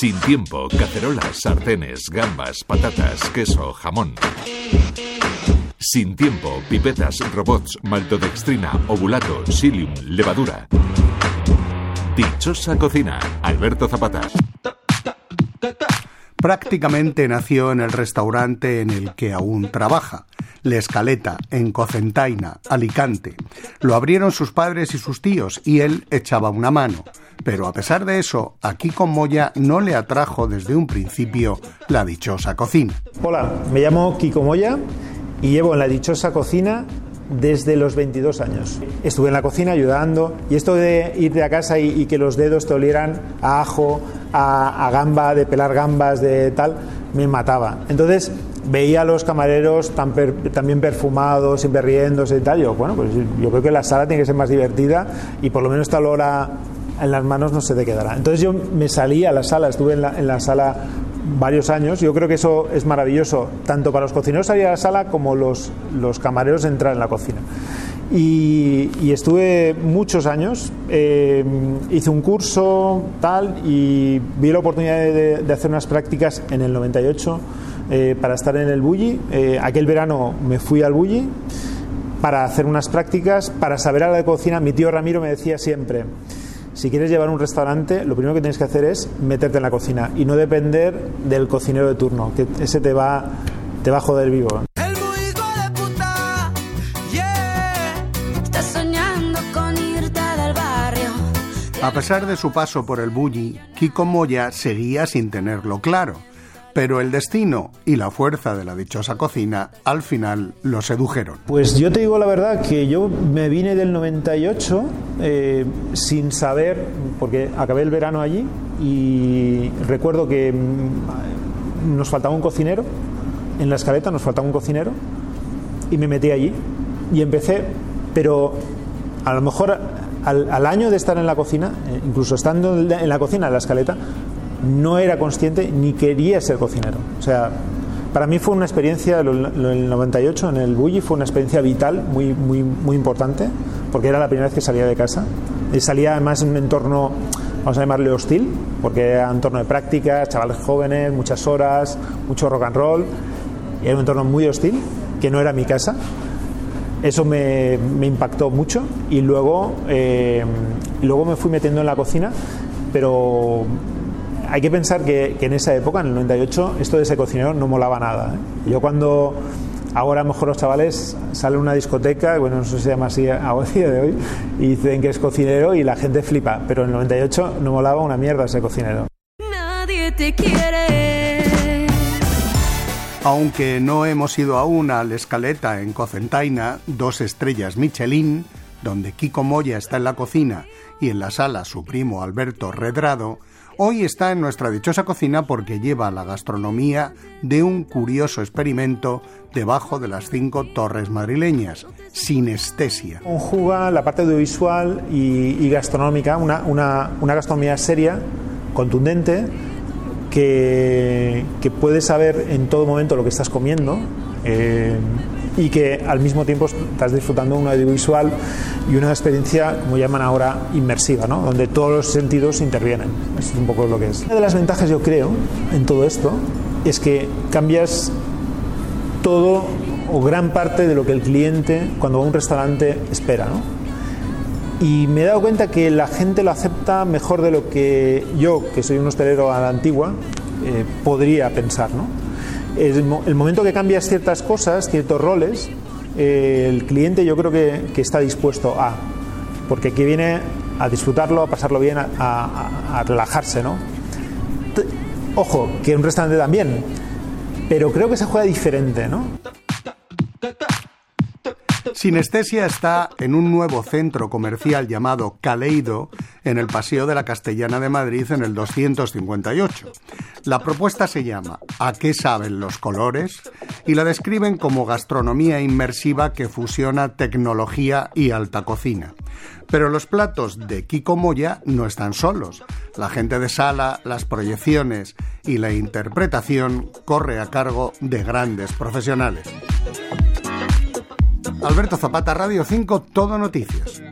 Sin tiempo, cacerolas, sartenes, gambas, patatas, queso, jamón. Sin tiempo, pipetas, robots, maltodextrina, ovulato, psyllium, levadura. Dichosa cocina, Alberto Zapata. Prácticamente nació en el restaurante en el que aún trabaja, La Escaleta, en Cocentaina, Alicante. Lo abrieron sus padres y sus tíos y él echaba una mano. Pero a pesar de eso, a Kiko Moya no le atrajo desde un principio la dichosa cocina. Hola, me llamo Kiko Moya y llevo en la dichosa cocina desde los 22 años. Estuve en la cocina ayudando y esto de ir de a casa y, que los dedos te olieran a ajo, a, gamba, de pelar gambas, de tal, me mataba. Entonces veía a los camareros tan también perfumados, siempre riéndose y tal. Yo, bueno, pues yo creo que la sala tiene que ser más divertida y por lo menos esta hora en las manos no se te quedará. Entonces yo me salí a la sala, estuve en la, en la sala varios años. Yo creo que eso es maravilloso, tanto para los cocineros salir a la sala como los, los camareros entrar en la cocina. Y, estuve muchos años, eh, hice un curso tal y vi la oportunidad de, hacer unas prácticas en el 98 eh, para estar en el Bulli. Eh, aquel verano me fui al Bulli para hacer unas prácticas, para saber algo de cocina. Mi tío Ramiro me decía siempre, si quieres llevar un restaurante, lo primero que tienes que hacer es meterte en la cocina y no depender del cocinero de turno, que ese te va, te va a joder vivo. A pesar de su paso por el Bulli, Kiko Moya seguía sin tenerlo claro pero el destino y la fuerza de la dichosa cocina al final lo sedujeron. Pues yo te digo la verdad que yo me vine del 98 eh, sin saber, porque acabé el verano allí y recuerdo que mm, nos faltaba un cocinero, en la escaleta nos faltaba un cocinero y me metí allí y empecé, pero a lo mejor al, año de estar en la cocina, eh, incluso estando en la cocina, en la escaleta, no era consciente ni quería ser cocinero. O sea, para mí fue una experiencia, el 98 en el Bulli fue una experiencia vital, muy, muy, muy importante, porque era la primera vez que salía de casa. Y salía además en un entorno, vamos a llamarle hostil, porque era un entorno de prácticas, chavales jóvenes, muchas horas, mucho rock and roll. Y era un entorno muy hostil, que no era mi casa. Eso me, impactó mucho y luego, eh, luego me fui metiendo en la cocina, pero hay que pensar que, en esa época, en el 98, esto de ese cocinero no molaba nada. ¿eh? Yo cuando ahora a lo mejor los chavales salen a una discoteca, bueno, no sé si se llama así a día de hoy, y dicen que es cocinero y la gente flipa, pero en el 98 no molaba una mierda ese cocinero. Nadie te quiere. Aunque no hemos ido aún a la escaleta en Cocentaina, dos estrellas Michelin, donde Kiko Moya está en la cocina y en la sala su primo Alberto Redrado, Hoy está en nuestra dichosa cocina porque lleva la gastronomía de un curioso experimento debajo de las cinco torres madrileñas, sinestesia. Conjuga la parte audiovisual y, gastronómica, una, gastronomía seria, contundente, que, que puedes saber en todo momento lo que estás comiendo. Eh, y que al mismo tiempo estás disfrutando un audiovisual y una experiencia, como llaman ahora, inmersiva, ¿no? donde todos los sentidos intervienen. Eso es un poco lo que es. Una de las ventajas, yo creo, en todo esto, es que cambias todo o gran parte de lo que el cliente, cuando va a un restaurante, espera. ¿no? Y me he dado cuenta que la gente lo acepta mejor de lo que yo, que soy un hostelero a la antigua, eh, podría pensar. ¿no? el, momento que cambias ciertas cosas, ciertos roles, el cliente yo creo que, está dispuesto a, porque aquí viene a disfrutarlo, a pasarlo bien, a, relajarse, ¿no? Ojo, que un restaurante también, pero creo que se juega diferente, ¿no? Sinestesia está en un nuevo centro comercial llamado Caleido, en el Paseo de la Castellana de Madrid, en el 258. La propuesta se llama ¿A qué saben los colores? y la describen como gastronomía inmersiva que fusiona tecnología y alta cocina. Pero los platos de Kiko Moya no están solos. La gente de sala, las proyecciones y la interpretación corre a cargo de grandes profesionales. Alberto Zapata, Radio 5, Todo Noticias.